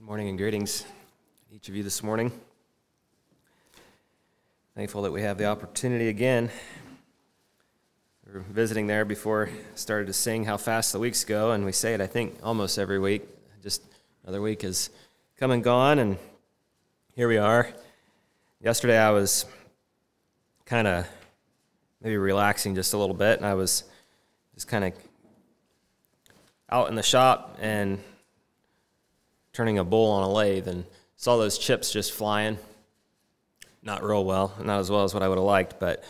Good morning and greetings, each of you this morning. Thankful that we have the opportunity again. We were visiting there before I started to sing how fast the weeks go, and we say it, I think, almost every week. Just another week has come and gone, and here we are. Yesterday I was kind of maybe relaxing just a little bit, and I was just kind of out in the shop and turning a bull on a lathe and saw those chips just flying. Not real well, not as well as what I would have liked, but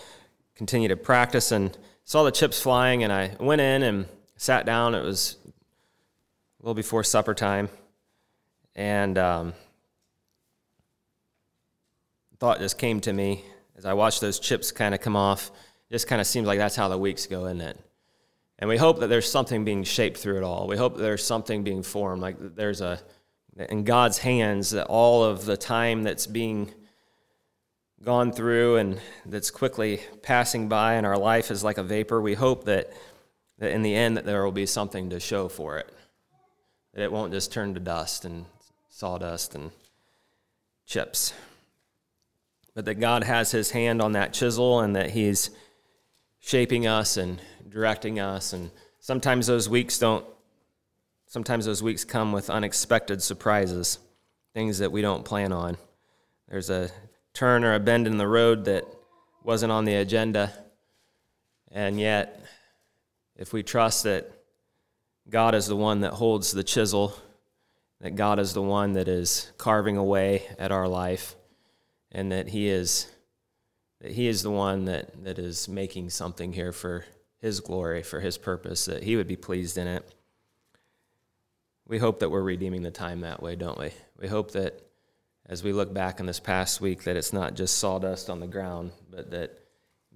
continued to practice and saw the chips flying. And I went in and sat down. It was a little before supper time. And um, thought just came to me as I watched those chips kind of come off. It just kind of seems like that's how the weeks go, isn't it? And we hope that there's something being shaped through it all. We hope that there's something being formed, like there's a in God's hands that all of the time that's being gone through and that's quickly passing by in our life is like a vapor. We hope that, that in the end that there will be something to show for it. That it won't just turn to dust and sawdust and chips. But that God has his hand on that chisel and that he's shaping us and directing us and sometimes those weeks don't sometimes those weeks come with unexpected surprises, things that we don't plan on. There's a turn or a bend in the road that wasn't on the agenda. And yet, if we trust that God is the one that holds the chisel, that God is the one that is carving away at our life, and that He is that He is the one that, that is making something here for His glory, for His purpose, that He would be pleased in it we hope that we're redeeming the time that way, don't we? We hope that as we look back on this past week, that it's not just sawdust on the ground, but that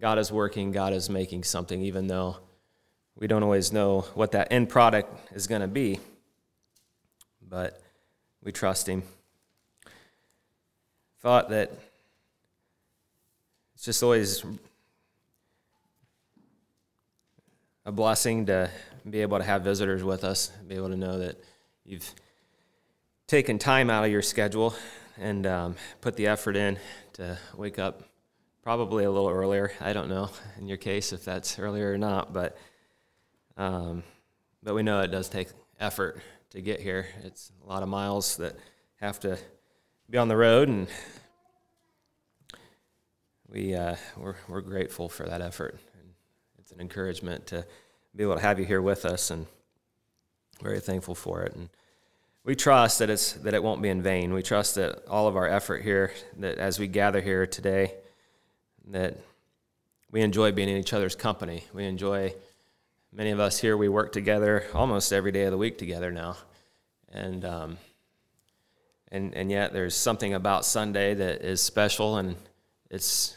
God is working, God is making something, even though we don't always know what that end product is going to be. But we trust Him. Thought that it's just always a blessing to be able to have visitors with us, be able to know that you've taken time out of your schedule and um, put the effort in to wake up probably a little earlier. I don't know in your case if that's earlier or not, but um, but we know it does take effort to get here. It's a lot of miles that have to be on the road, and we uh, we're we're grateful for that effort. And it's an encouragement to be able to have you here with us and very thankful for it. And we trust that it's that it won't be in vain. We trust that all of our effort here, that as we gather here today, that we enjoy being in each other's company. We enjoy many of us here. We work together almost every day of the week together now, and um, and and yet there's something about Sunday that is special, and it's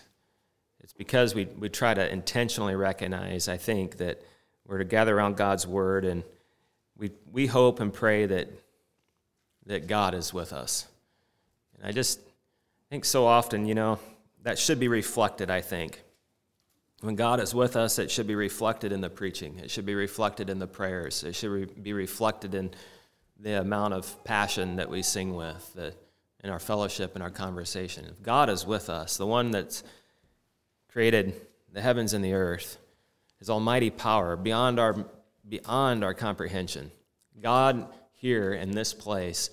it's because we we try to intentionally recognize. I think that we're to gather around God's word and we, we hope and pray that, that God is with us. And I just think so often, you know, that should be reflected, I think. When God is with us, it should be reflected in the preaching. It should be reflected in the prayers. It should re- be reflected in the amount of passion that we sing with, the, in our fellowship, and our conversation. If God is with us, the one that's created the heavens and the earth, his almighty power beyond our beyond our comprehension. God here in this place,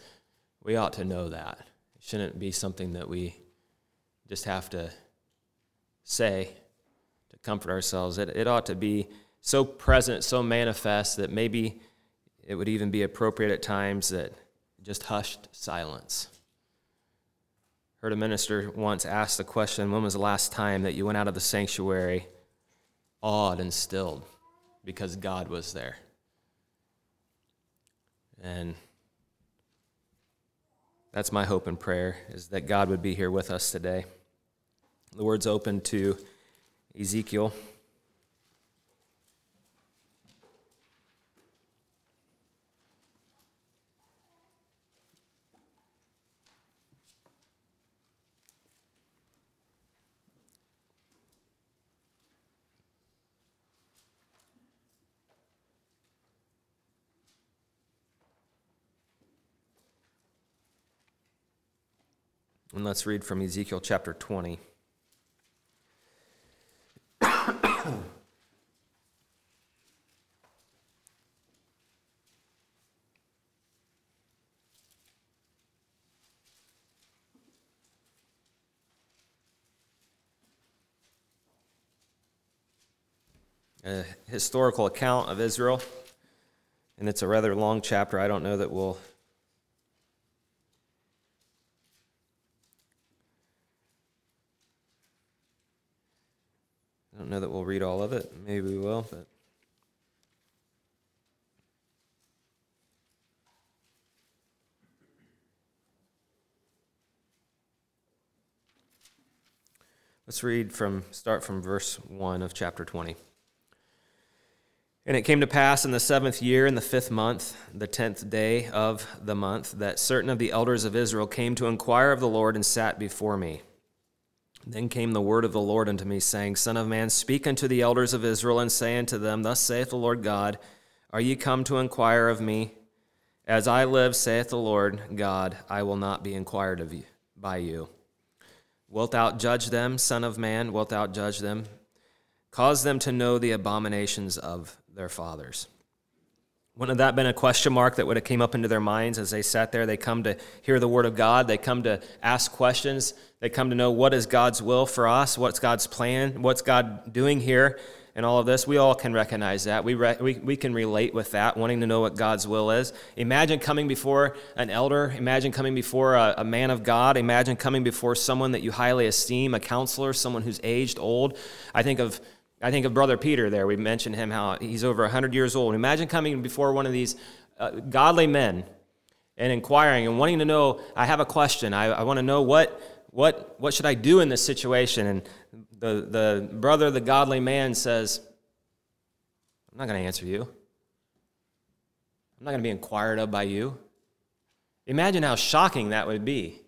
we ought to know that. It shouldn't be something that we just have to say to comfort ourselves. It, it ought to be so present, so manifest that maybe it would even be appropriate at times that just hushed silence. Heard a minister once ask the question when was the last time that you went out of the sanctuary awed and stilled? Because God was there. And that's my hope and prayer is that God would be here with us today. The word's open to Ezekiel Let's read from Ezekiel chapter 20. a historical account of Israel, and it's a rather long chapter. I don't know that we'll. I don't know that we'll read all of it. Maybe we will, but. Let's read from start from verse 1 of chapter 20. And it came to pass in the seventh year, in the fifth month, the tenth day of the month, that certain of the elders of Israel came to inquire of the Lord and sat before me. Then came the word of the Lord unto me, saying, Son of man, speak unto the elders of Israel, and say unto them, Thus saith the Lord God, Are ye come to inquire of me? As I live, saith the Lord God, I will not be inquired of you by you. Wilt thou judge them, Son of man? Wilt thou judge them? Cause them to know the abominations of their fathers. Wouldn't that been a question mark that would have came up into their minds as they sat there? They come to hear the word of God. They come to ask questions. They come to know what is God's will for us, what's God's plan, what's God doing here, and all of this. We all can recognize that. We, re- we, we can relate with that, wanting to know what God's will is. Imagine coming before an elder. Imagine coming before a, a man of God. Imagine coming before someone that you highly esteem, a counselor, someone who's aged, old. I think of I think of Brother Peter there. We mentioned him, how he's over 100 years old. Imagine coming before one of these uh, godly men and inquiring and wanting to know, I have a question. I, I want to know what, what, what should I do in this situation? And the, the brother, the godly man says, I'm not going to answer you. I'm not going to be inquired of by you. Imagine how shocking that would be.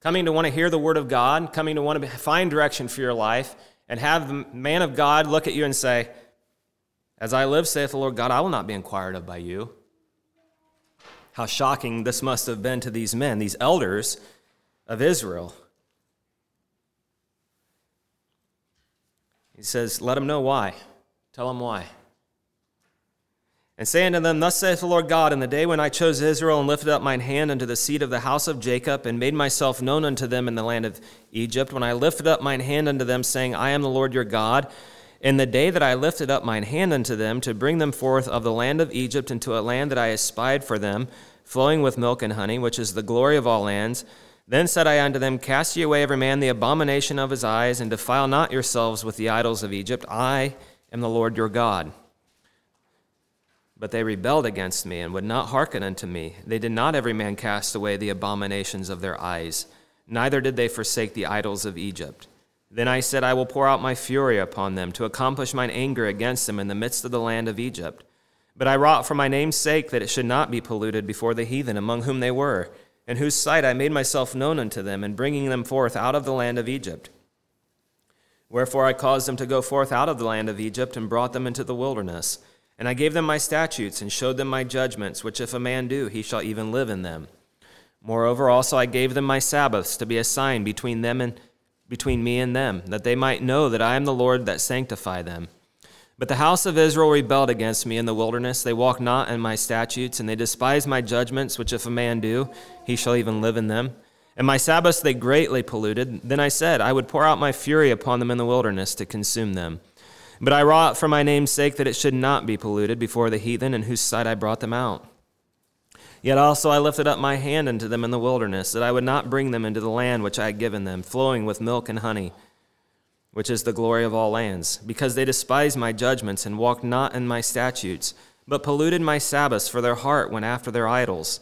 Coming to want to hear the word of God, coming to want to find direction for your life, and have the man of God look at you and say, As I live, saith the Lord God, I will not be inquired of by you. How shocking this must have been to these men, these elders of Israel. He says, Let them know why. Tell them why and say unto them, Thus saith the Lord God, In the day when I chose Israel and lifted up mine hand unto the seed of the house of Jacob, and made myself known unto them in the land of Egypt, when I lifted up mine hand unto them, saying, I am the Lord your God, in the day that I lifted up mine hand unto them to bring them forth of the land of Egypt into a land that I espied for them, flowing with milk and honey, which is the glory of all lands, then said I unto them, Cast ye away every man the abomination of his eyes, and defile not yourselves with the idols of Egypt. I am the Lord your God. But they rebelled against me and would not hearken unto me. They did not every man cast away the abominations of their eyes, neither did they forsake the idols of Egypt. Then I said, I will pour out my fury upon them to accomplish mine anger against them in the midst of the land of Egypt. But I wrought for my name's sake that it should not be polluted before the heathen among whom they were, in whose sight I made myself known unto them in bringing them forth out of the land of Egypt. Wherefore I caused them to go forth out of the land of Egypt and brought them into the wilderness and I gave them my statutes and showed them my judgments, which if a man do, he shall even live in them. Moreover, also I gave them my Sabbaths to be a sign between them and between me and them, that they might know that I am the Lord that sanctify them. But the house of Israel rebelled against me in the wilderness. They walked not in my statutes, and they despised my judgments, which if a man do, he shall even live in them. And my Sabbaths they greatly polluted. Then I said, I would pour out my fury upon them in the wilderness to consume them. But I wrought for my name's sake that it should not be polluted before the heathen in whose sight I brought them out. Yet also I lifted up my hand unto them in the wilderness, that I would not bring them into the land which I had given them, flowing with milk and honey, which is the glory of all lands, because they despised my judgments and walked not in my statutes, but polluted my Sabbaths, for their heart went after their idols.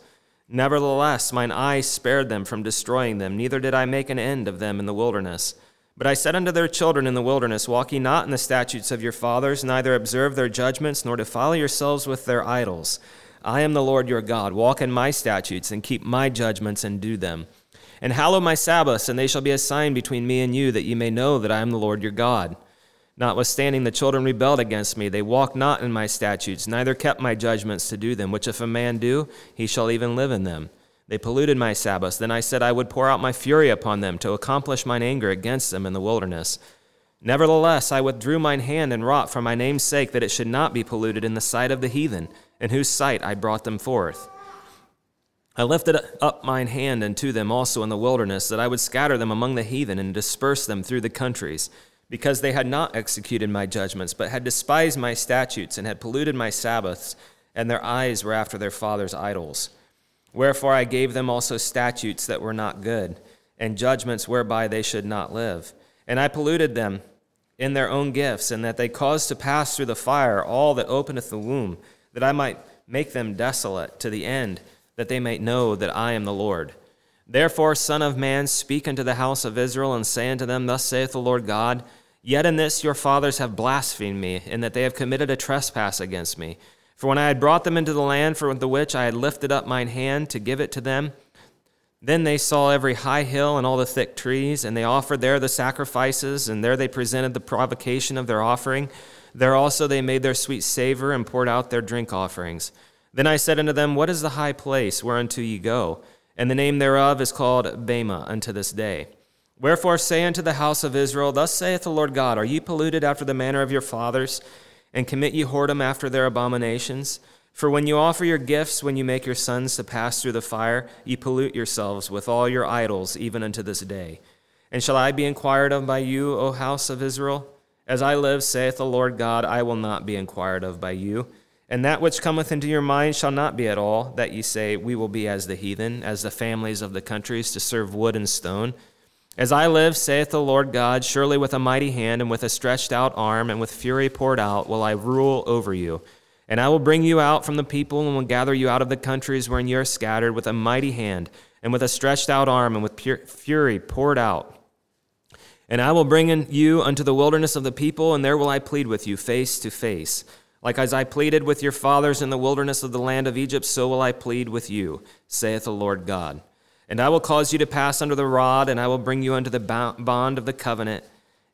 Nevertheless, mine eye spared them from destroying them, neither did I make an end of them in the wilderness. But I said unto their children in the wilderness, Walk ye not in the statutes of your fathers, neither observe their judgments, nor defile yourselves with their idols. I am the Lord your God. Walk in my statutes, and keep my judgments, and do them. And hallow my Sabbaths, and they shall be a sign between me and you, that ye may know that I am the Lord your God. Notwithstanding, the children rebelled against me. They walked not in my statutes, neither kept my judgments to do them, which if a man do, he shall even live in them. They polluted my Sabbaths. Then I said I would pour out my fury upon them to accomplish mine anger against them in the wilderness. Nevertheless, I withdrew mine hand and wrought for my name's sake that it should not be polluted in the sight of the heathen, in whose sight I brought them forth. I lifted up mine hand unto them also in the wilderness, that I would scatter them among the heathen and disperse them through the countries, because they had not executed my judgments, but had despised my statutes and had polluted my Sabbaths, and their eyes were after their fathers' idols. Wherefore I gave them also statutes that were not good, and judgments whereby they should not live. And I polluted them in their own gifts, and that they caused to pass through the fire all that openeth the womb, that I might make them desolate to the end, that they might know that I am the Lord. Therefore, Son of Man, speak unto the house of Israel, and say unto them, Thus saith the Lord God, Yet in this your fathers have blasphemed me, in that they have committed a trespass against me. For when I had brought them into the land for the which I had lifted up mine hand to give it to them, then they saw every high hill and all the thick trees, and they offered there the sacrifices, and there they presented the provocation of their offering. There also they made their sweet savor and poured out their drink offerings. Then I said unto them, What is the high place whereunto ye go? And the name thereof is called Bamah unto this day. Wherefore say unto the house of Israel, Thus saith the Lord God, Are ye polluted after the manner of your fathers? And commit ye whoredom after their abominations. For when you offer your gifts, when you make your sons to pass through the fire, ye pollute yourselves with all your idols, even unto this day. And shall I be inquired of by you, O house of Israel? As I live, saith the Lord God, I will not be inquired of by you. And that which cometh into your mind shall not be at all, that ye say, We will be as the heathen, as the families of the countries, to serve wood and stone. As I live, saith the Lord God, surely with a mighty hand and with a stretched out arm and with fury poured out will I rule over you. And I will bring you out from the people and will gather you out of the countries wherein you are scattered with a mighty hand and with a stretched out arm and with fury poured out. And I will bring you unto the wilderness of the people, and there will I plead with you face to face. Like as I pleaded with your fathers in the wilderness of the land of Egypt, so will I plead with you, saith the Lord God. And I will cause you to pass under the rod, and I will bring you unto the bond of the covenant,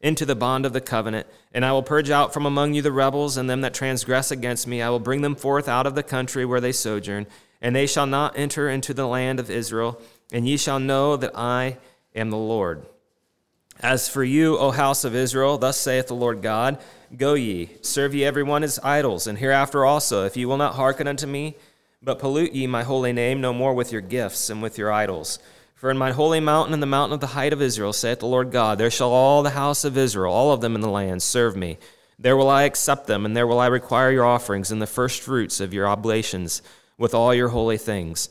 into the bond of the covenant. And I will purge out from among you the rebels and them that transgress against me. I will bring them forth out of the country where they sojourn, and they shall not enter into the land of Israel. And ye shall know that I am the Lord. As for you, O house of Israel, thus saith the Lord God Go ye, serve ye every one his idols, and hereafter also, if ye will not hearken unto me, but pollute ye my holy name no more with your gifts and with your idols. For in my holy mountain, in the mountain of the height of Israel, saith the Lord God, there shall all the house of Israel, all of them in the land, serve me. There will I accept them, and there will I require your offerings and the first fruits of your oblations with all your holy things.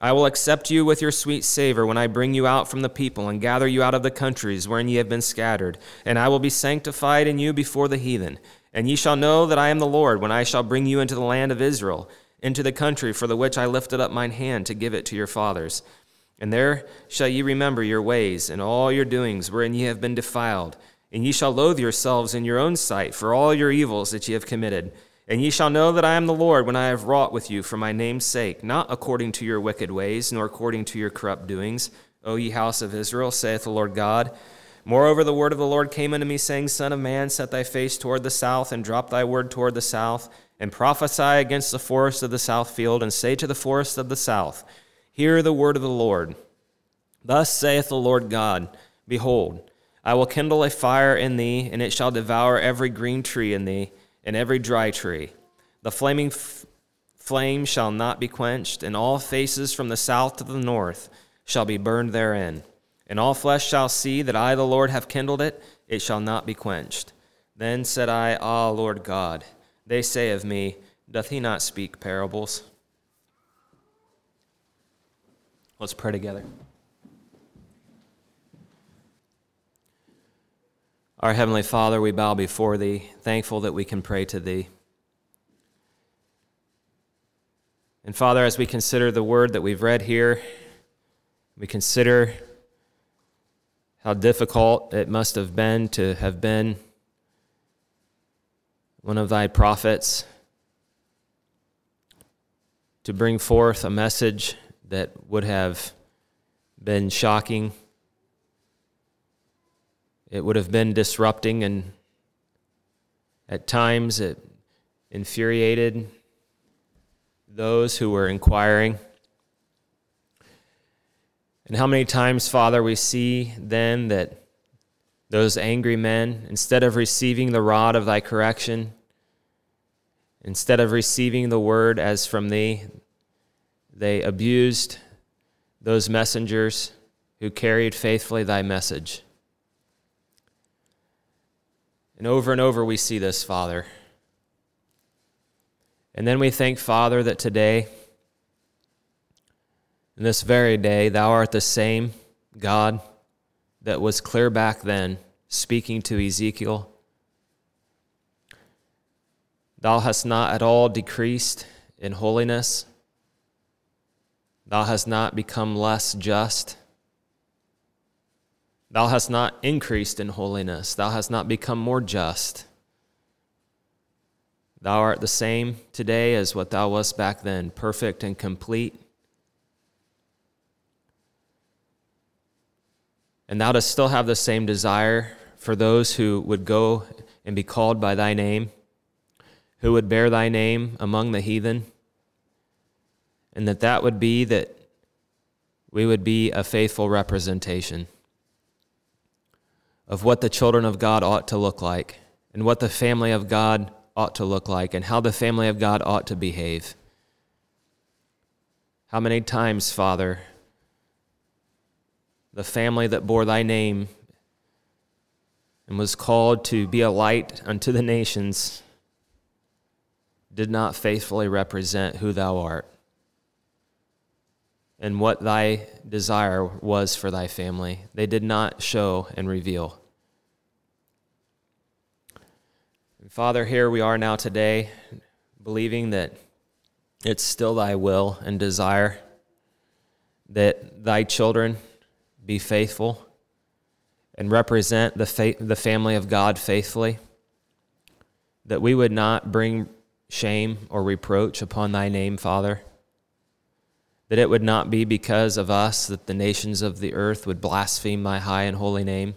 I will accept you with your sweet savor when I bring you out from the people and gather you out of the countries wherein ye have been scattered, and I will be sanctified in you before the heathen. And ye shall know that I am the Lord when I shall bring you into the land of Israel into the country for the which I lifted up mine hand to give it to your fathers. And there shall ye remember your ways and all your doings wherein ye have been defiled. And ye shall loathe yourselves in your own sight for all your evils that ye have committed. And ye shall know that I am the Lord when I have wrought with you for my name's sake, not according to your wicked ways, nor according to your corrupt doings, O ye house of Israel, saith the Lord God. Moreover, the word of the Lord came unto me, saying, Son of man, set thy face toward the south, and drop thy word toward the south and prophesy against the forest of the south field, and say to the forest of the south, Hear the word of the Lord. Thus saith the Lord God Behold, I will kindle a fire in thee, and it shall devour every green tree in thee, and every dry tree. The flaming f- flame shall not be quenched, and all faces from the south to the north shall be burned therein. And all flesh shall see that I, the Lord, have kindled it, it shall not be quenched. Then said I, Ah, Lord God, they say of me, Doth he not speak parables? Let's pray together. Our Heavenly Father, we bow before Thee, thankful that we can pray to Thee. And Father, as we consider the word that we've read here, we consider how difficult it must have been to have been one of thy prophets to bring forth a message that would have been shocking. It would have been disrupting, and at times it infuriated those who were inquiring. And how many times, Father, we see then that those angry men, instead of receiving the rod of thy correction, instead of receiving the word as from thee, they abused those messengers who carried faithfully thy message. And over and over we see this, Father. And then we thank, Father, that today, in this very day, thou art the same God that was clear back then, speaking to Ezekiel. Thou hast not at all decreased in holiness. Thou hast not become less just. Thou hast not increased in holiness. Thou hast not become more just. Thou art the same today as what thou wast back then, perfect and complete. And thou dost still have the same desire for those who would go and be called by thy name, who would bear thy name among the heathen, and that that would be that we would be a faithful representation of what the children of God ought to look like and what the family of God ought to look like and how the family of God ought to behave. How many times, Father, the family that bore thy name and was called to be a light unto the nations did not faithfully represent who thou art and what thy desire was for thy family. They did not show and reveal. And Father, here we are now today, believing that it's still thy will and desire that thy children be faithful and represent the, the family of God faithfully, that we would not bring shame or reproach upon thy name, Father that it would not be because of us that the nations of the earth would blaspheme thy high and holy name.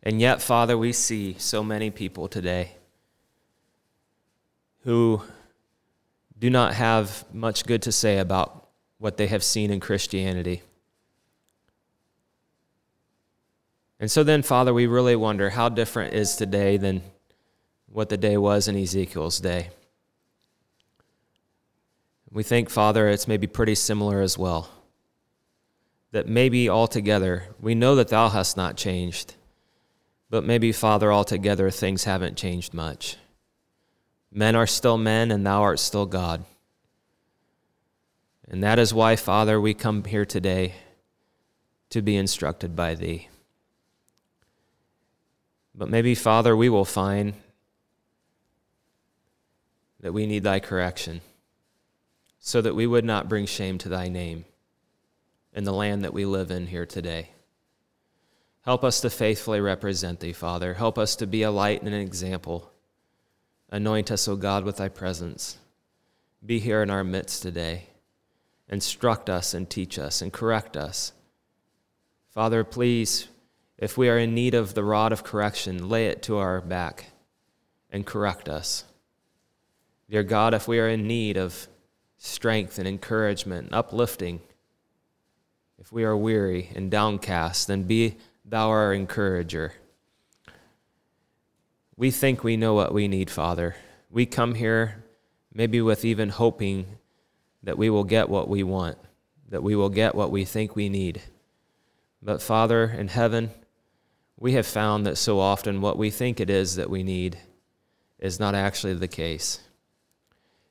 And yet, Father, we see so many people today who do not have much good to say about what they have seen in Christianity. And so then, Father, we really wonder how different is today than what the day was in Ezekiel's day. We think, Father, it's maybe pretty similar as well. That maybe altogether, we know that Thou hast not changed, but maybe, Father, altogether things haven't changed much. Men are still men, and Thou art still God. And that is why, Father, we come here today to be instructed by Thee. But maybe, Father, we will find that we need Thy correction so that we would not bring shame to thy name in the land that we live in here today. Help us to faithfully represent thee, Father. Help us to be a light and an example. Anoint us, O God, with thy presence. Be here in our midst today. Instruct us and teach us and correct us. Father, please, if we are in need of the rod of correction, lay it to our back and correct us. Dear God, if we are in need of strength and encouragement and uplifting. If we are weary and downcast, then be thou our encourager. We think we know what we need, Father. We come here maybe with even hoping that we will get what we want, that we will get what we think we need. But, Father in heaven, we have found that so often what we think it is that we need is not actually the case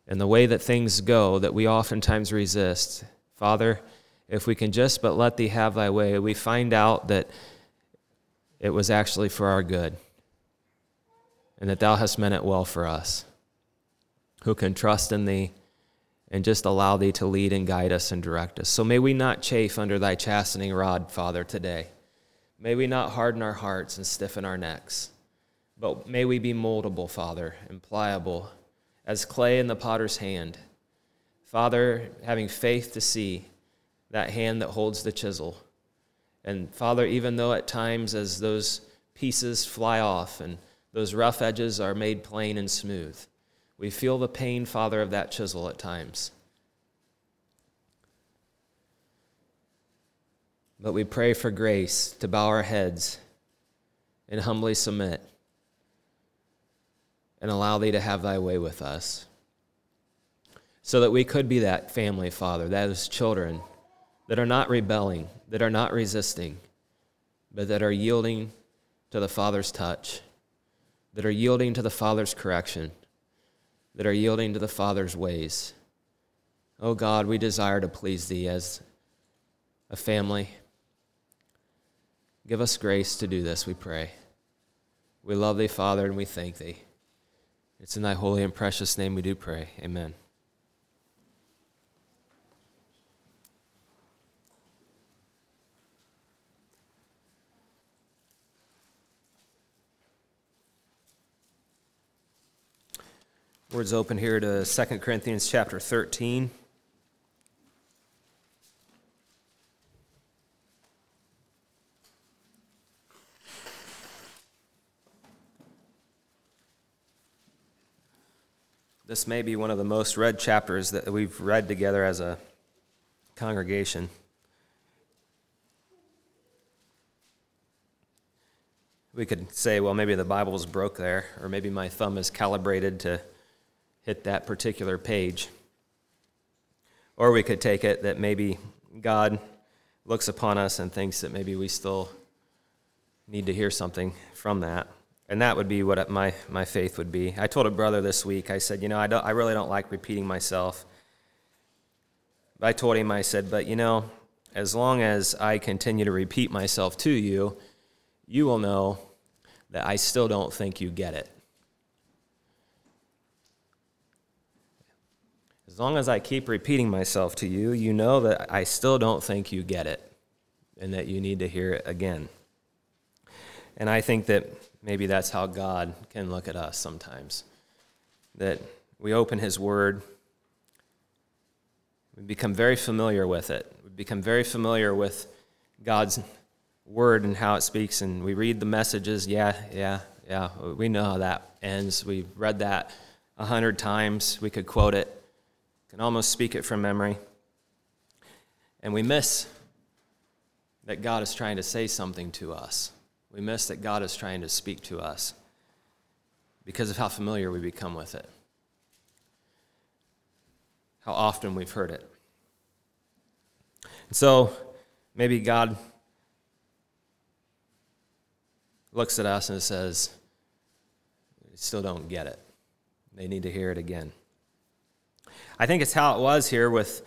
and the way that things go that we oftentimes resist. Father, if we can just but let thee have thy way, we find out that it was actually for our good and that thou hast meant it well for us who can trust in thee and just allow thee to lead and guide us and direct us. So may we not chafe under thy chastening rod, Father, today. May we not harden our hearts and stiffen our necks, but may we be moldable, Father, and pliable as clay in the potter's hand. Father, having faith to see that hand that holds the chisel. And Father, even though at times as those pieces fly off and those rough edges are made plain and smooth, we feel the pain, Father, of that chisel at times. But we pray for grace to bow our heads and humbly submit and allow Thee to have Thy way with us. So that we could be that family, Father, that is children that are not rebelling, that are not resisting, but that are yielding to the Father's touch, that are yielding to the Father's correction, that are yielding to the Father's ways. Oh God, we desire to please Thee as a family. Give us grace to do this, we pray. We love Thee, Father, and we thank Thee. It's in Thy holy and precious name we do pray. Amen. Words open here to 2 Corinthians chapter 13. This may be one of the most read chapters that we've read together as a congregation. We could say, well, maybe the Bible's broke there, or maybe my thumb is calibrated to hit that particular page. Or we could take it that maybe God looks upon us and thinks that maybe we still need to hear something from that. And that would be what my, my faith would be. I told a brother this week, I said, you know, I, don't, I really don't like repeating myself. I told him, I said, but you know, as long as I continue to repeat myself to you, you will know that I still don't think you get it. As long as I keep repeating myself to you, you know that I still don't think you get it and that you need to hear it again. And I think that maybe that's how God can look at us sometimes. That we open His Word, we become very familiar with it. We become very familiar with God's Word and how it speaks, and we read the messages. Yeah, yeah, yeah. We know how that ends. We've read that a hundred times. We could quote it can almost speak it from memory. And we miss that God is trying to say something to us. We miss that God is trying to speak to us because of how familiar we become with it, how often we've heard it. And so maybe God looks at us and says, still don't get it. They need to hear it again. I think it's how it was here with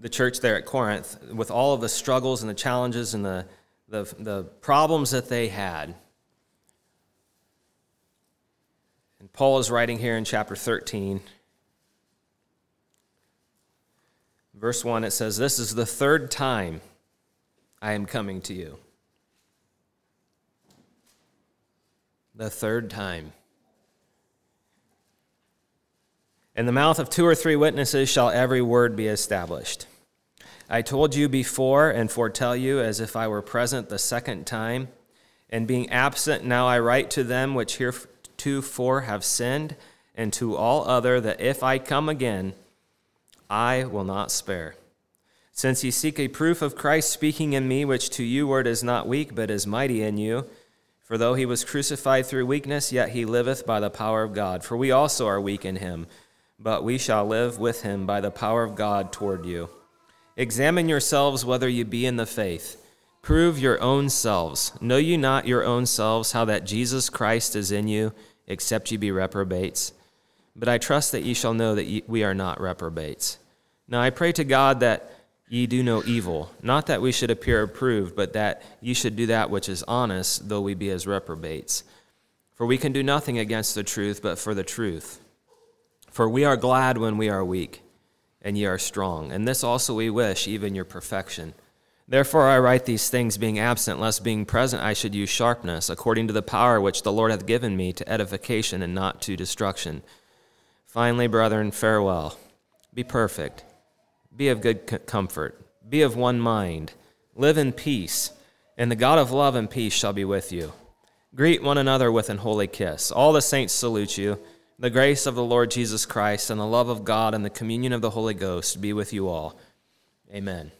the church there at Corinth, with all of the struggles and the challenges and the, the, the problems that they had. And Paul is writing here in chapter 13. Verse 1, it says, This is the third time I am coming to you. The third time. In the mouth of two or three witnesses shall every word be established. I told you before and foretell you as if I were present the second time. And being absent, now I write to them which heretofore have sinned, and to all other that if I come again, I will not spare. Since ye seek a proof of Christ speaking in me, which to you word is not weak, but is mighty in you. For though he was crucified through weakness, yet he liveth by the power of God. For we also are weak in him but we shall live with him by the power of God toward you. Examine yourselves whether you be in the faith. Prove your own selves. Know you not your own selves how that Jesus Christ is in you, except ye be reprobates? But I trust that ye shall know that ye, we are not reprobates. Now I pray to God that ye do no evil, not that we should appear approved, but that ye should do that which is honest, though we be as reprobates. For we can do nothing against the truth, but for the truth. For we are glad when we are weak, and ye are strong. And this also we wish, even your perfection. Therefore I write these things, being absent, lest being present I should use sharpness, according to the power which the Lord hath given me, to edification and not to destruction. Finally, brethren, farewell. Be perfect. Be of good comfort. Be of one mind. Live in peace. And the God of love and peace shall be with you. Greet one another with an holy kiss. All the saints salute you. The grace of the Lord Jesus Christ and the love of God and the communion of the Holy Ghost be with you all. Amen.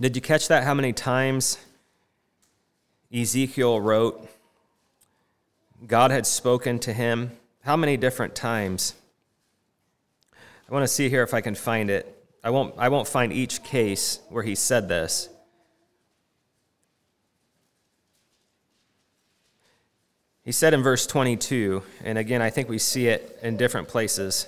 Did you catch that? How many times Ezekiel wrote, God had spoken to him? How many different times? I want to see here if I can find it. I won't, I won't find each case where he said this. He said in verse 22, and again, I think we see it in different places.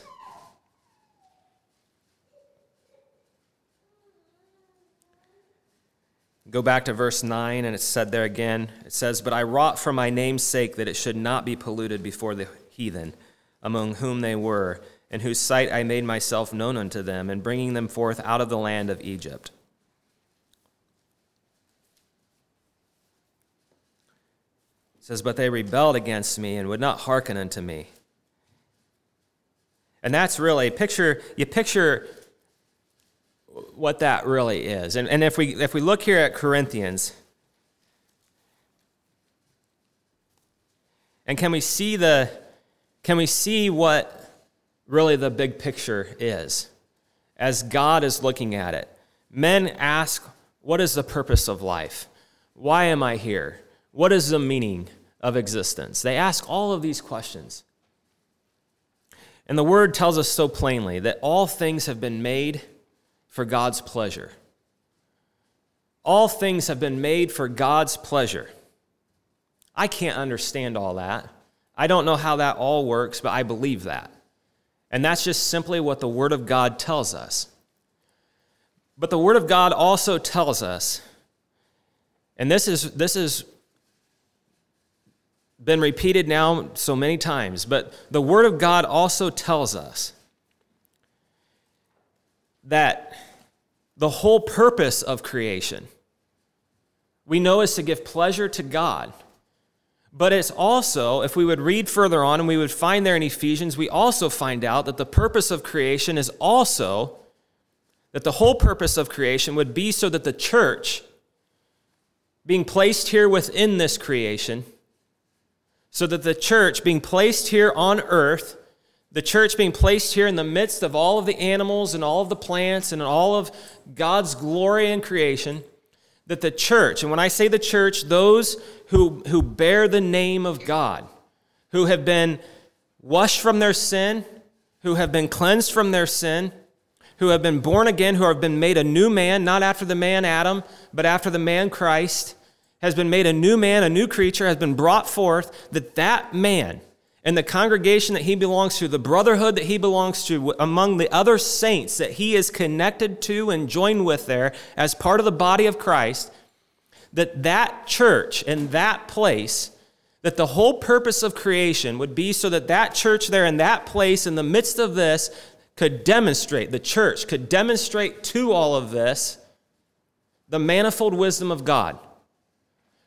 Go back to verse 9, and it's said there again. It says, But I wrought for my name's sake that it should not be polluted before the heathen, among whom they were, in whose sight I made myself known unto them, and bringing them forth out of the land of Egypt. Says, But they rebelled against me and would not hearken unto me. And that's really picture you picture what that really is. And, and if, we, if we look here at Corinthians, and can we see the can we see what really the big picture is as God is looking at it? Men ask, what is the purpose of life? Why am I here? What is the meaning of existence? They ask all of these questions. And the word tells us so plainly that all things have been made for God's pleasure. All things have been made for God's pleasure. I can't understand all that. I don't know how that all works, but I believe that. And that's just simply what the Word of God tells us. But the Word of God also tells us, and this is, this is been repeated now so many times, but the Word of God also tells us that the whole purpose of creation. We know is to give pleasure to God. But it's also, if we would read further on and we would find there in Ephesians, we also find out that the purpose of creation is also that the whole purpose of creation would be so that the church, being placed here within this creation, so that the church, being placed here on earth, the church being placed here in the midst of all of the animals and all of the plants and all of God's glory and creation, that the church, and when I say the church, those who, who bear the name of God, who have been washed from their sin, who have been cleansed from their sin, who have been born again, who have been made a new man, not after the man Adam, but after the man Christ, has been made a new man, a new creature, has been brought forth, that that man and the congregation that he belongs to, the brotherhood that he belongs to, among the other saints that he is connected to and joined with there as part of the body of Christ, that that church and that place, that the whole purpose of creation would be so that that church there in that place in the midst of this could demonstrate, the church could demonstrate to all of this the manifold wisdom of God.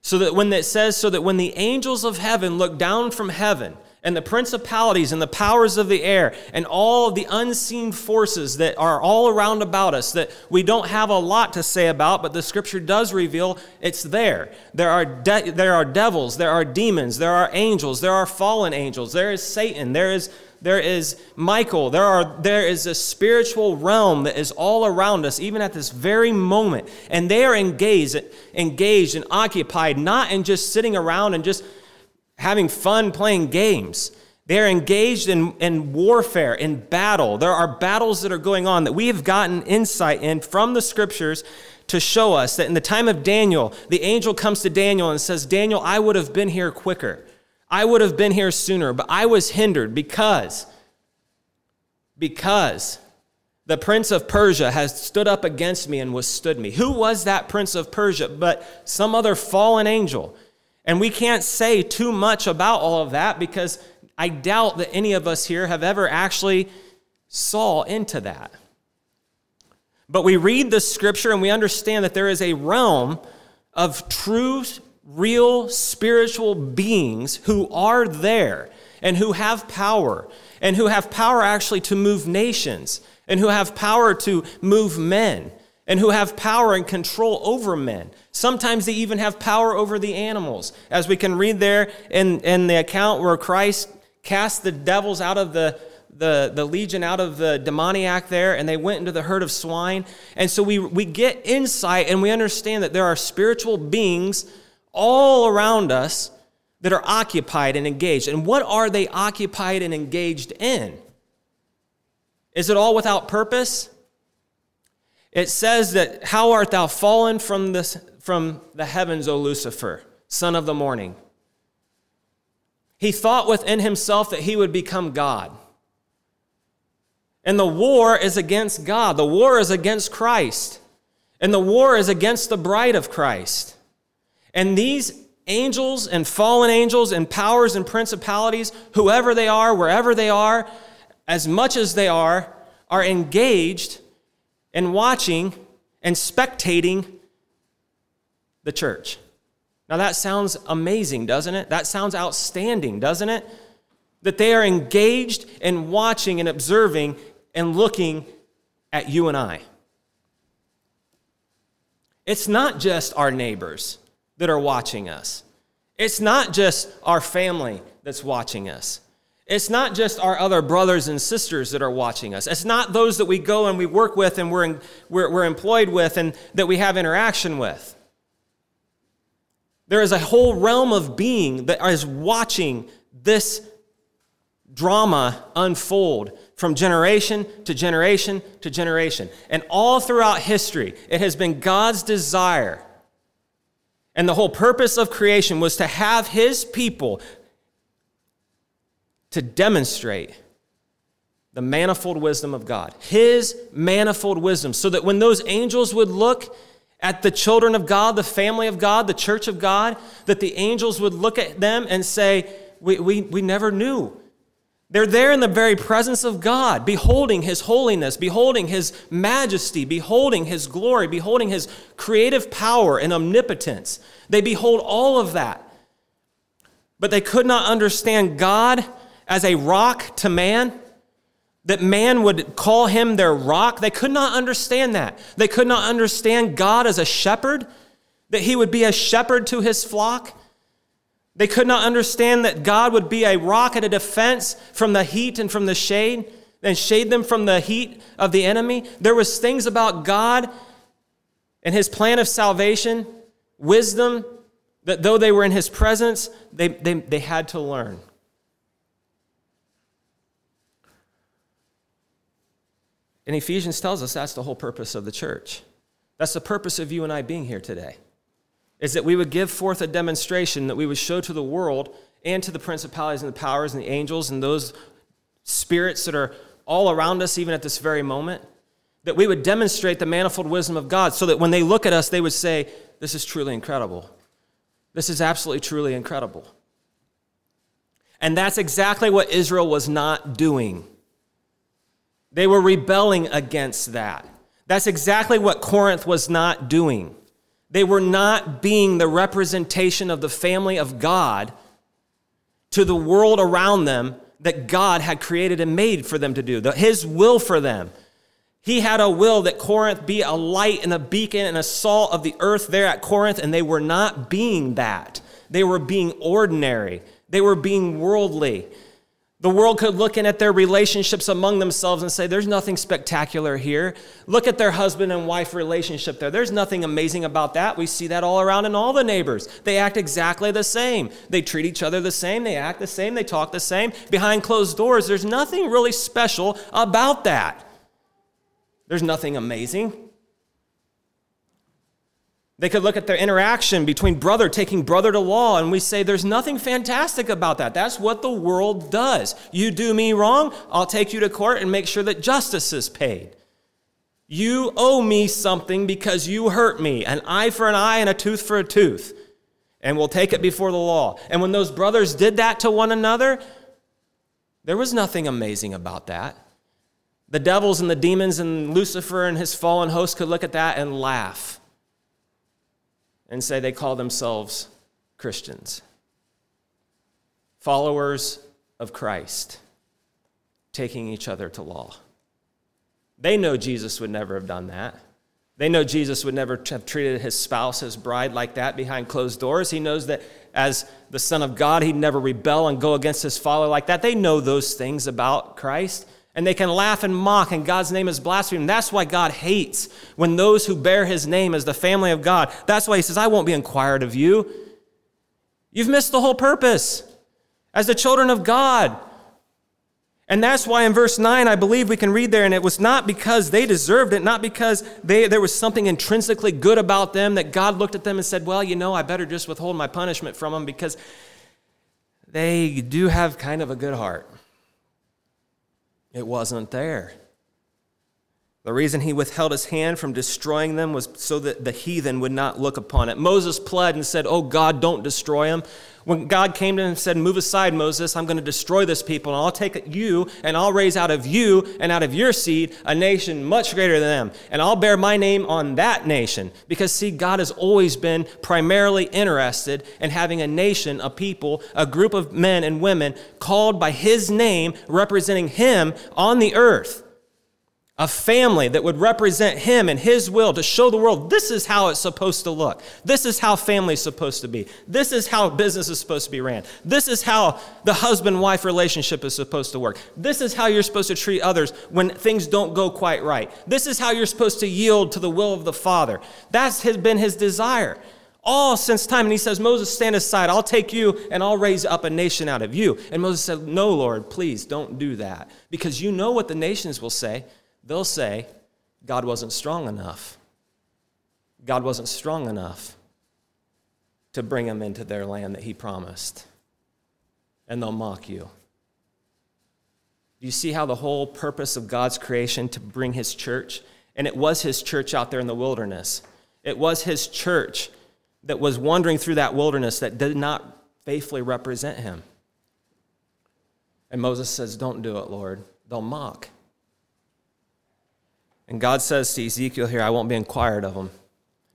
So that when it says, so that when the angels of heaven look down from heaven, and the principalities and the powers of the air and all of the unseen forces that are all around about us that we don't have a lot to say about, but the scripture does reveal it's there. There are, de- there are devils, there are demons, there are angels, there are fallen angels, there is Satan, there is there is Michael, there, are, there is a spiritual realm that is all around us, even at this very moment. And they are engaged, engaged and occupied, not in just sitting around and just having fun playing games. They're engaged in, in warfare, in battle. There are battles that are going on that we have gotten insight in from the scriptures to show us that in the time of Daniel, the angel comes to Daniel and says, Daniel, I would have been here quicker. I would have been here sooner, but I was hindered because, because the prince of Persia has stood up against me and withstood me. Who was that prince of Persia but some other fallen angel? And we can't say too much about all of that because I doubt that any of us here have ever actually saw into that. But we read the scripture and we understand that there is a realm of true, real spiritual beings who are there and who have power and who have power actually to move nations and who have power to move men and who have power and control over men. Sometimes they even have power over the animals. As we can read there in, in the account where Christ cast the devils out of the, the, the legion out of the demoniac there and they went into the herd of swine. And so we, we get insight and we understand that there are spiritual beings all around us that are occupied and engaged. And what are they occupied and engaged in? Is it all without purpose? It says that, How art thou fallen from, this, from the heavens, O Lucifer, son of the morning? He thought within himself that he would become God. And the war is against God. The war is against Christ. And the war is against the bride of Christ. And these angels and fallen angels and powers and principalities, whoever they are, wherever they are, as much as they are, are engaged in watching and spectating the church. Now that sounds amazing, doesn't it? That sounds outstanding, doesn't it? That they are engaged in watching and observing and looking at you and I. It's not just our neighbors that are watching us. It's not just our family that's watching us. It's not just our other brothers and sisters that are watching us. It's not those that we go and we work with and we're, in, we're, we're employed with and that we have interaction with. There is a whole realm of being that is watching this drama unfold from generation to generation to generation. And all throughout history, it has been God's desire. And the whole purpose of creation was to have his people to demonstrate the manifold wisdom of God, his manifold wisdom, so that when those angels would look at the children of God, the family of God, the church of God, that the angels would look at them and say, We, we, we never knew they're there in the very presence of God, beholding His holiness, beholding His majesty, beholding His glory, beholding His creative power and omnipotence. They behold all of that. But they could not understand God as a rock to man, that man would call Him their rock. They could not understand that. They could not understand God as a shepherd, that He would be a shepherd to His flock. They could not understand that God would be a rock and a defense from the heat and from the shade and shade them from the heat of the enemy. There was things about God and his plan of salvation, wisdom, that though they were in his presence, they, they, they had to learn. And Ephesians tells us that's the whole purpose of the church. That's the purpose of you and I being here today is that we would give forth a demonstration that we would show to the world and to the principalities and the powers and the angels and those spirits that are all around us, even at this very moment, that we would demonstrate the manifold wisdom of God so that when they look at us, they would say, This is truly incredible. This is absolutely, truly incredible. And that's exactly what Israel was not doing. They were rebelling against that. That's exactly what Corinth was not doing. They were not being the representation of the family of God to the world around them that God had created and made for them to do, His will for them. He had a will that Corinth be a light and a beacon and a salt of the earth there at Corinth, and they were not being that. They were being ordinary, they were being worldly. The world could look in at their relationships among themselves and say, There's nothing spectacular here. Look at their husband and wife relationship there. There's nothing amazing about that. We see that all around in all the neighbors. They act exactly the same. They treat each other the same. They act the same. They talk the same. Behind closed doors, there's nothing really special about that. There's nothing amazing. They could look at their interaction between brother taking brother to law, and we say there's nothing fantastic about that. That's what the world does. You do me wrong, I'll take you to court and make sure that justice is paid. You owe me something because you hurt me an eye for an eye and a tooth for a tooth. And we'll take it before the law. And when those brothers did that to one another, there was nothing amazing about that. The devils and the demons and Lucifer and his fallen host could look at that and laugh and say they call themselves Christians, followers of Christ, taking each other to law. They know Jesus would never have done that. They know Jesus would never have treated his spouse, his bride, like that behind closed doors. He knows that as the Son of God. He'd never rebel and go against his Father like that. They know those things about Christ. And they can laugh and mock, and God's name is blasphemed. That's why God hates when those who bear his name as the family of God. That's why he says, I won't be inquired of you. You've missed the whole purpose. As the children of God, and that's why in verse 9, I believe we can read there, and it was not because they deserved it, not because they, there was something intrinsically good about them that God looked at them and said, Well, you know, I better just withhold my punishment from them because they do have kind of a good heart. It wasn't there. The reason he withheld his hand from destroying them was so that the heathen would not look upon it. Moses pled and said, Oh God, don't destroy them. When God came to him and said, Move aside, Moses, I'm going to destroy this people, and I'll take you, and I'll raise out of you and out of your seed a nation much greater than them, and I'll bear my name on that nation. Because, see, God has always been primarily interested in having a nation, a people, a group of men and women called by his name, representing him on the earth a family that would represent him and his will to show the world this is how it's supposed to look. This is how family is supposed to be. This is how business is supposed to be ran. This is how the husband wife relationship is supposed to work. This is how you're supposed to treat others when things don't go quite right. This is how you're supposed to yield to the will of the Father. That's has been his desire all since time. And he says, Moses, stand aside. I'll take you and I'll raise up a nation out of you. And Moses said, No, Lord, please don't do that. Because you know what the nations will say they'll say, God wasn't strong enough. God wasn't strong enough to bring them into their land that He promised. And they'll mock you. Do you see how the whole purpose of God's creation to bring His church, and it was His church out there in the wilderness, it was His church that was wandering through that wilderness that did not faithfully represent Him. And Moses says, Don't do it, Lord. They'll mock. And God says to Ezekiel here, I won't be inquired of them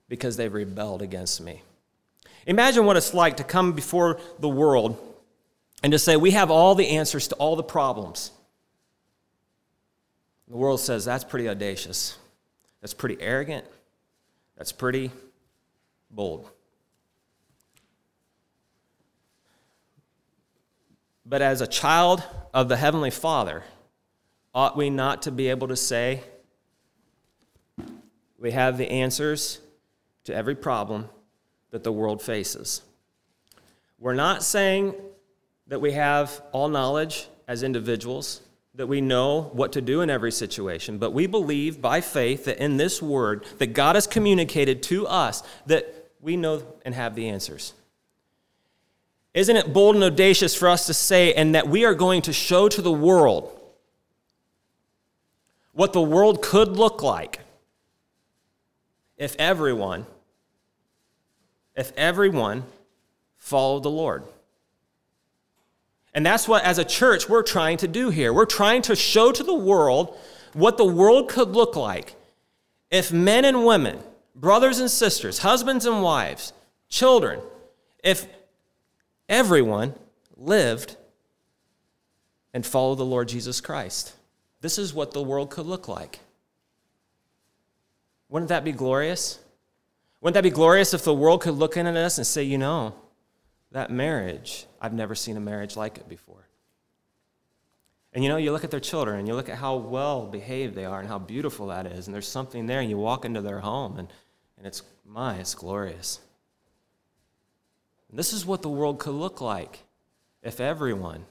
because they've rebelled against me. Imagine what it's like to come before the world and to say, We have all the answers to all the problems. The world says, That's pretty audacious. That's pretty arrogant. That's pretty bold. But as a child of the Heavenly Father, ought we not to be able to say, we have the answers to every problem that the world faces. We're not saying that we have all knowledge as individuals, that we know what to do in every situation, but we believe by faith that in this word that God has communicated to us that we know and have the answers. Isn't it bold and audacious for us to say and that we are going to show to the world what the world could look like if everyone, if everyone followed the Lord. And that's what, as a church, we're trying to do here. We're trying to show to the world what the world could look like if men and women, brothers and sisters, husbands and wives, children, if everyone lived and followed the Lord Jesus Christ. This is what the world could look like. Wouldn't that be glorious? Wouldn't that be glorious if the world could look in at us and say, you know, that marriage, I've never seen a marriage like it before. And you know, you look at their children and you look at how well behaved they are and how beautiful that is, and there's something there, and you walk into their home and, and it's, my, it's glorious. And this is what the world could look like if everyone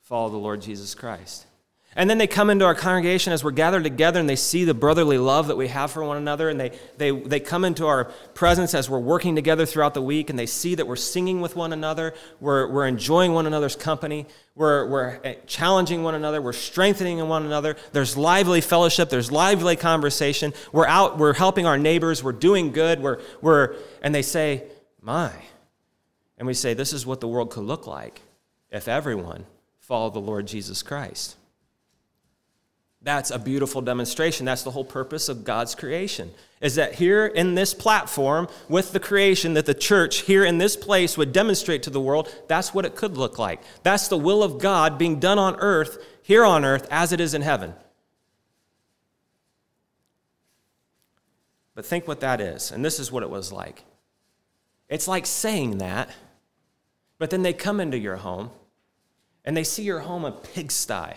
followed the Lord Jesus Christ. And then they come into our congregation as we're gathered together and they see the brotherly love that we have for one another. And they, they, they come into our presence as we're working together throughout the week and they see that we're singing with one another. We're, we're enjoying one another's company. We're, we're eh, challenging one another. We're strengthening one another. There's lively fellowship. There's lively conversation. We're out, we're helping our neighbors. We're doing good. We're, we're, and they say, My. And we say, This is what the world could look like if everyone followed the Lord Jesus Christ. That's a beautiful demonstration. That's the whole purpose of God's creation. Is that here in this platform with the creation, that the church here in this place would demonstrate to the world that's what it could look like. That's the will of God being done on earth, here on earth, as it is in heaven. But think what that is. And this is what it was like. It's like saying that, but then they come into your home and they see your home a pigsty.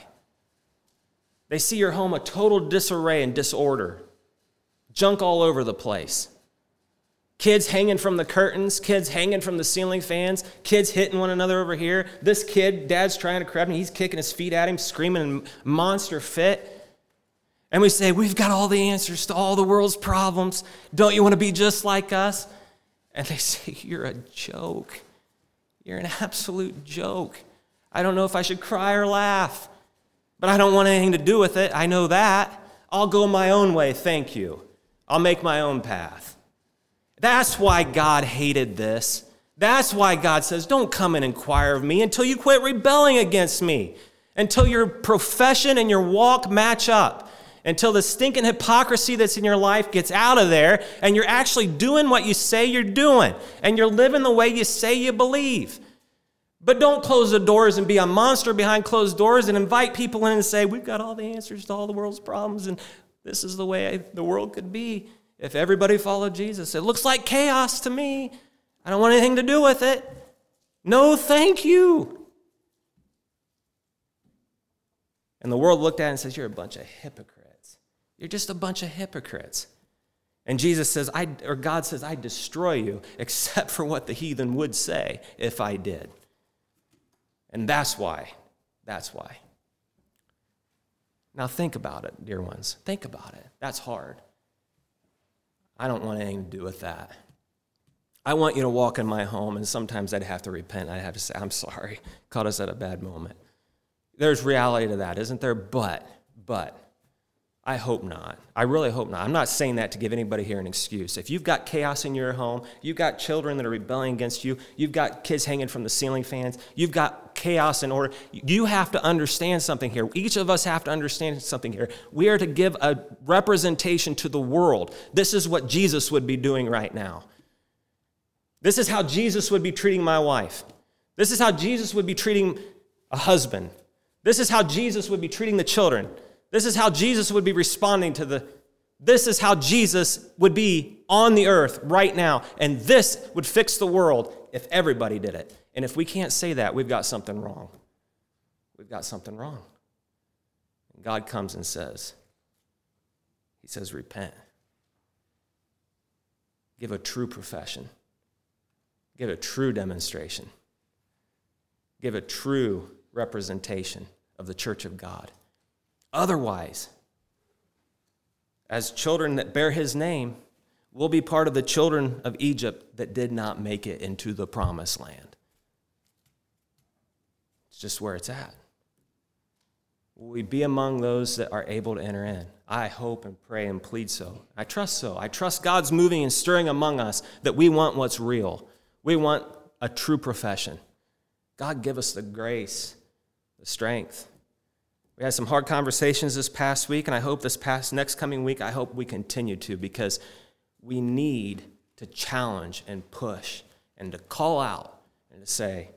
They see your home a total disarray and disorder, junk all over the place. Kids hanging from the curtains, kids hanging from the ceiling fans, kids hitting one another over here. This kid, dad's trying to grab him, he's kicking his feet at him, screaming in monster fit. And we say, We've got all the answers to all the world's problems. Don't you want to be just like us? And they say, You're a joke. You're an absolute joke. I don't know if I should cry or laugh, but I don't want anything to do with it. I know that. I'll go my own way, thank you. I'll make my own path. That's why God hated this. That's why God says, Don't come and inquire of me until you quit rebelling against me, until your profession and your walk match up, until the stinking hypocrisy that's in your life gets out of there and you're actually doing what you say you're doing and you're living the way you say you believe. But don't close the doors and be a monster behind closed doors and invite people in and say, We've got all the answers to all the world's problems and this is the way the world could be if everybody followed Jesus. It looks like chaos to me. I don't want anything to do with it. No, thank you. And the world looked at it and says, You're a bunch of hypocrites. You're just a bunch of hypocrites. And Jesus says, I, or God says, I destroy you, except for what the heathen would say if I did. And that's why. That's why. Now think about it, dear ones. Think about it. That's hard. I don't want anything to do with that. I want you to walk in my home, and sometimes I'd have to repent. I'd have to say, I'm sorry, caught us at a bad moment. There's reality to that, isn't there? But, but, I hope not. I really hope not. I'm not saying that to give anybody here an excuse. If you've got chaos in your home, you've got children that are rebelling against you, you've got kids hanging from the ceiling fans, you've got chaos in order, you have to understand something here. Each of us have to understand something here. We are to give a representation to the world. This is what Jesus would be doing right now. This is how Jesus would be treating my wife. This is how Jesus would be treating a husband. This is how Jesus would be treating the children. This is how Jesus would be responding to the, this is how Jesus would be on the earth right now. And this would fix the world if everybody did it. And if we can't say that, we've got something wrong. We've got something wrong. And God comes and says, He says, repent. Give a true profession. Give a true demonstration. Give a true representation of the church of God. Otherwise, as children that bear his name, we'll be part of the children of Egypt that did not make it into the promised land. It's just where it's at. Will we be among those that are able to enter in? I hope and pray and plead so. I trust so. I trust God's moving and stirring among us that we want what's real. We want a true profession. God give us the grace, the strength, we had some hard conversations this past week, and I hope this past next coming week, I hope we continue to because we need to challenge and push and to call out and to say,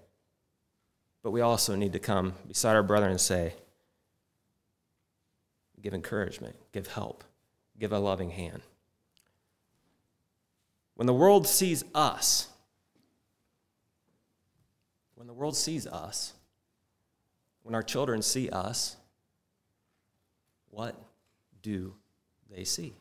but we also need to come beside our brother and say, give encouragement, give help, give a loving hand. When the world sees us, when the world sees us, when our children see us, what do they see?